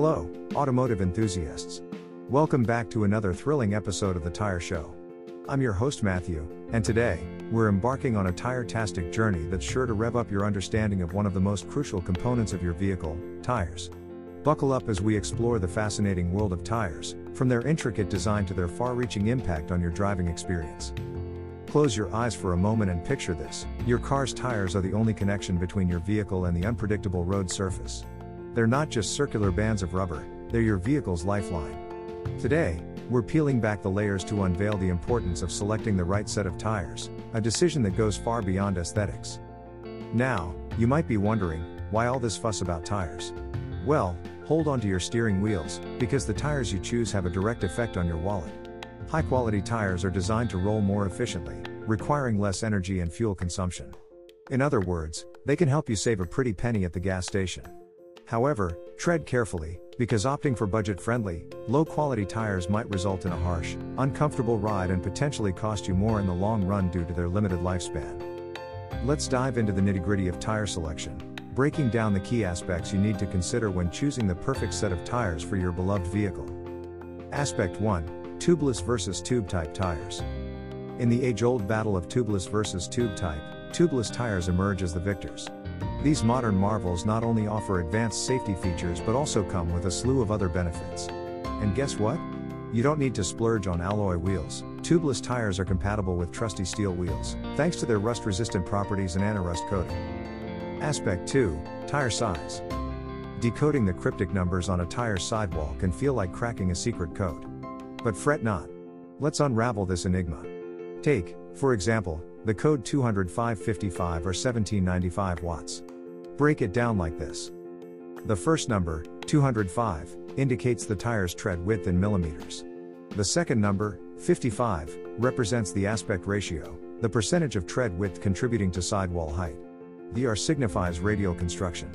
Hello, automotive enthusiasts. Welcome back to another thrilling episode of The Tyre Show. I'm your host Matthew, and today, we're embarking on a tire-tastic journey that's sure to rev up your understanding of one of the most crucial components of your vehicle, tires. Buckle up as we explore the fascinating world of tires, from their intricate design to their far-reaching impact on your driving experience. Close your eyes for a moment and picture this your car's tires are the only connection between your vehicle and the unpredictable road surface. They're not just circular bands of rubber, they're your vehicle's lifeline. Today, we're peeling back the layers to unveil the importance of selecting the right set of tires, a decision that goes far beyond aesthetics. Now, you might be wondering, why all this fuss about tires? Well, hold on to your steering wheels, because the tires you choose have a direct effect on your wallet. High quality tires are designed to roll more efficiently, requiring less energy and fuel consumption. In other words, they can help you save a pretty penny at the gas station. However, tread carefully, because opting for budget friendly, low quality tires might result in a harsh, uncomfortable ride and potentially cost you more in the long run due to their limited lifespan. Let's dive into the nitty gritty of tire selection, breaking down the key aspects you need to consider when choosing the perfect set of tires for your beloved vehicle. Aspect 1 Tubeless versus tube type tires. In the age old battle of tubeless versus tube type, tubeless tires emerge as the victors. These modern marvels not only offer advanced safety features but also come with a slew of other benefits. And guess what? You don't need to splurge on alloy wheels. Tubeless tires are compatible with trusty steel wheels, thanks to their rust resistant properties and anti rust coating. Aspect 2 Tire Size. Decoding the cryptic numbers on a tire's sidewall can feel like cracking a secret code. But fret not. Let's unravel this enigma. Take, for example, the code 20555 or 1795 watts. Break it down like this. The first number, 205, indicates the tire's tread width in millimeters. The second number, 55, represents the aspect ratio, the percentage of tread width contributing to sidewall height. The R signifies radial construction.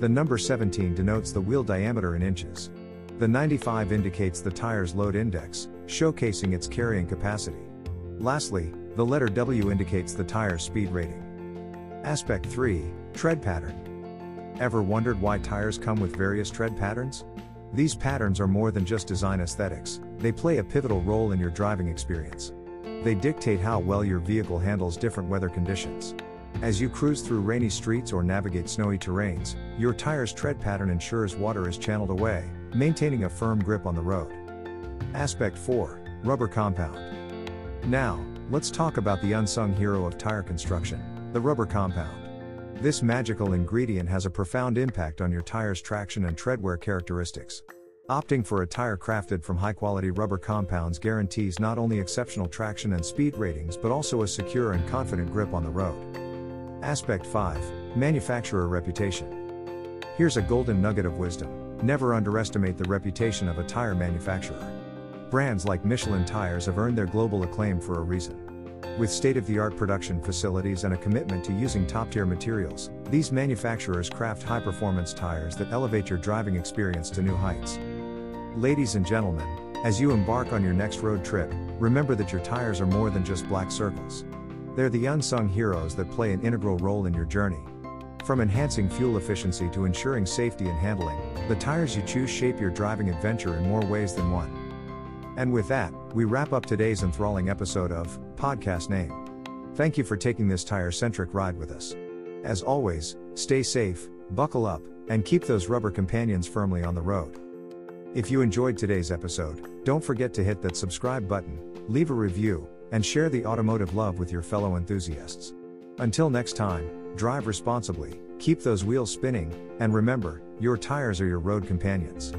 The number 17 denotes the wheel diameter in inches. The 95 indicates the tire's load index, showcasing its carrying capacity. Lastly, the letter W indicates the tire's speed rating. Aspect 3 Tread Pattern. Ever wondered why tires come with various tread patterns? These patterns are more than just design aesthetics, they play a pivotal role in your driving experience. They dictate how well your vehicle handles different weather conditions. As you cruise through rainy streets or navigate snowy terrains, your tire's tread pattern ensures water is channeled away, maintaining a firm grip on the road. Aspect 4 Rubber Compound. Now, let's talk about the unsung hero of tire construction the rubber compound. This magical ingredient has a profound impact on your tire's traction and treadwear characteristics. Opting for a tire crafted from high quality rubber compounds guarantees not only exceptional traction and speed ratings but also a secure and confident grip on the road. Aspect 5 Manufacturer Reputation. Here's a golden nugget of wisdom never underestimate the reputation of a tire manufacturer. Brands like Michelin tires have earned their global acclaim for a reason. With state of the art production facilities and a commitment to using top tier materials, these manufacturers craft high performance tires that elevate your driving experience to new heights. Ladies and gentlemen, as you embark on your next road trip, remember that your tires are more than just black circles. They're the unsung heroes that play an integral role in your journey. From enhancing fuel efficiency to ensuring safety and handling, the tires you choose shape your driving adventure in more ways than one. And with that, we wrap up today's enthralling episode of Podcast Name. Thank you for taking this tire centric ride with us. As always, stay safe, buckle up, and keep those rubber companions firmly on the road. If you enjoyed today's episode, don't forget to hit that subscribe button, leave a review, and share the automotive love with your fellow enthusiasts. Until next time, drive responsibly, keep those wheels spinning, and remember, your tires are your road companions.